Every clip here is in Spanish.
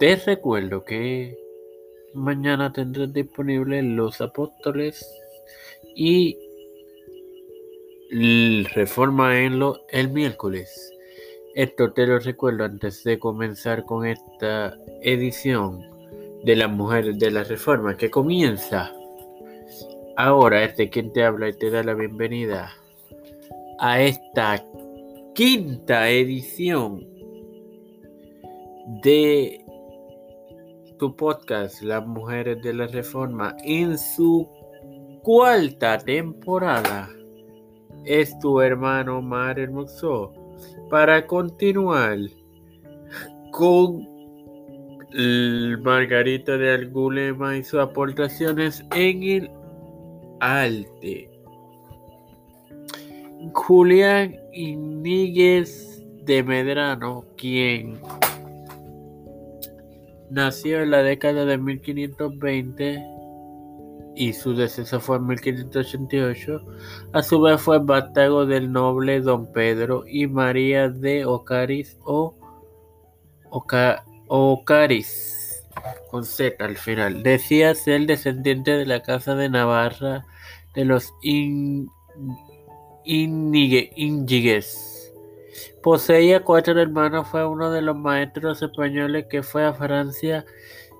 Te recuerdo que mañana tendrás disponibles los apóstoles y reforma en lo el miércoles. Esto te lo recuerdo antes de comenzar con esta edición de las mujeres de la reforma que comienza ahora. Este quien te habla y te da la bienvenida a esta quinta edición de tu podcast Las Mujeres de la Reforma en su cuarta temporada es tu hermano Mar Hermoso para continuar con Margarita de Algulema y sus aportaciones en el arte. Julián Iníguez de Medrano, quien Nació en la década de 1520 y su deceso fue en 1588. A su vez fue batago del noble don Pedro y María de Ocaris o Ocaris con Z al final. Decía ser descendiente de la casa de Navarra de los In, Poseía cuatro hermanos, fue uno de los maestros españoles que fue a Francia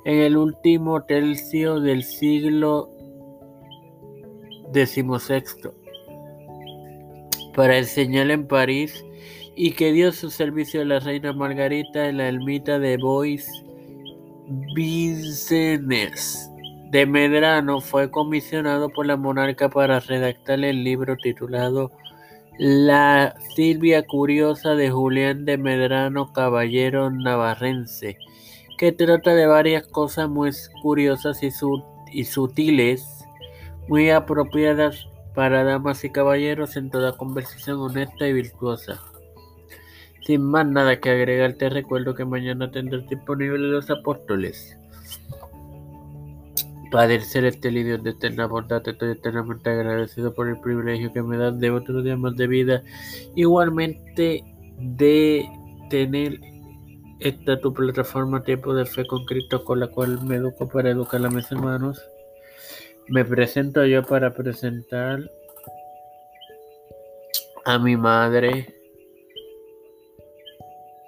en el último tercio del siglo XVI para enseñar en París y que dio su servicio a la reina Margarita en la ermita de Bois Vincennes de Medrano. Fue comisionado por la monarca para redactar el libro titulado la Silvia Curiosa de Julián de Medrano, caballero navarrense, que trata de varias cosas muy curiosas y, sutiles, muy apropiadas para damas y caballeros en toda conversación honesta y virtuosa. Sin más nada que agregar, te recuerdo que mañana tendrás disponible los apóstoles. Padre celestial y de eterna bondad, estoy eternamente agradecido por el privilegio que me dan de otro día más de vida. Igualmente de tener esta tu plataforma Tiempo de Fe con Cristo con la cual me educo para educar a mis hermanos. Me presento yo para presentar a mi madre,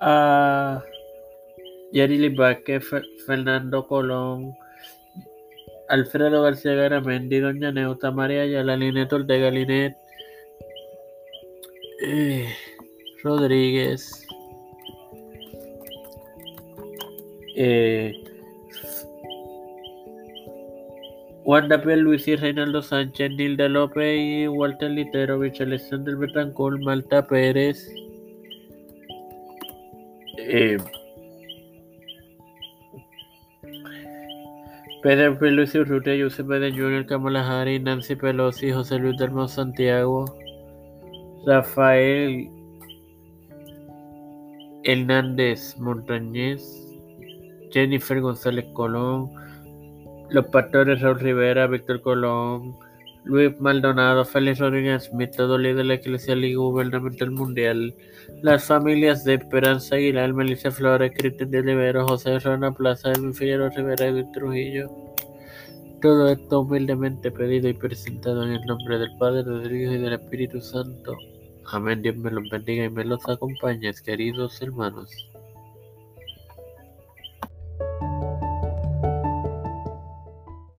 a Yarili Vázquez, Fernando Colón, Alfredo García Garamendi, Doña Neuta, María Ayala, Linet Ortega, eh, Rodríguez, eh, Wanda Luis y Reinaldo Sánchez, Nilda López y Walter Literovich, Alexander Betancourt, Malta Pérez, eh, Pedro Luis Urrutia, Joseph Biden Jr., Kamala Harris, Nancy Pelosi, José Luis del Santiago, Rafael Hernández Montañez, Jennifer González Colón, los pastores Raúl Rivera, Víctor Colón, Luis Maldonado, Félix Rodríguez Smith, todo líder de la Iglesia y Gubernamental Mundial, las familias de Esperanza Aguilar, Melissa Flores, Cristian de Olivero, José Rana Plaza, Edwin Figueroa Rivera y Trujillo. Todo esto humildemente pedido y presentado en el nombre del Padre, del Hijo y del Espíritu Santo. Amén. Dios me los bendiga y me los acompañe, queridos hermanos.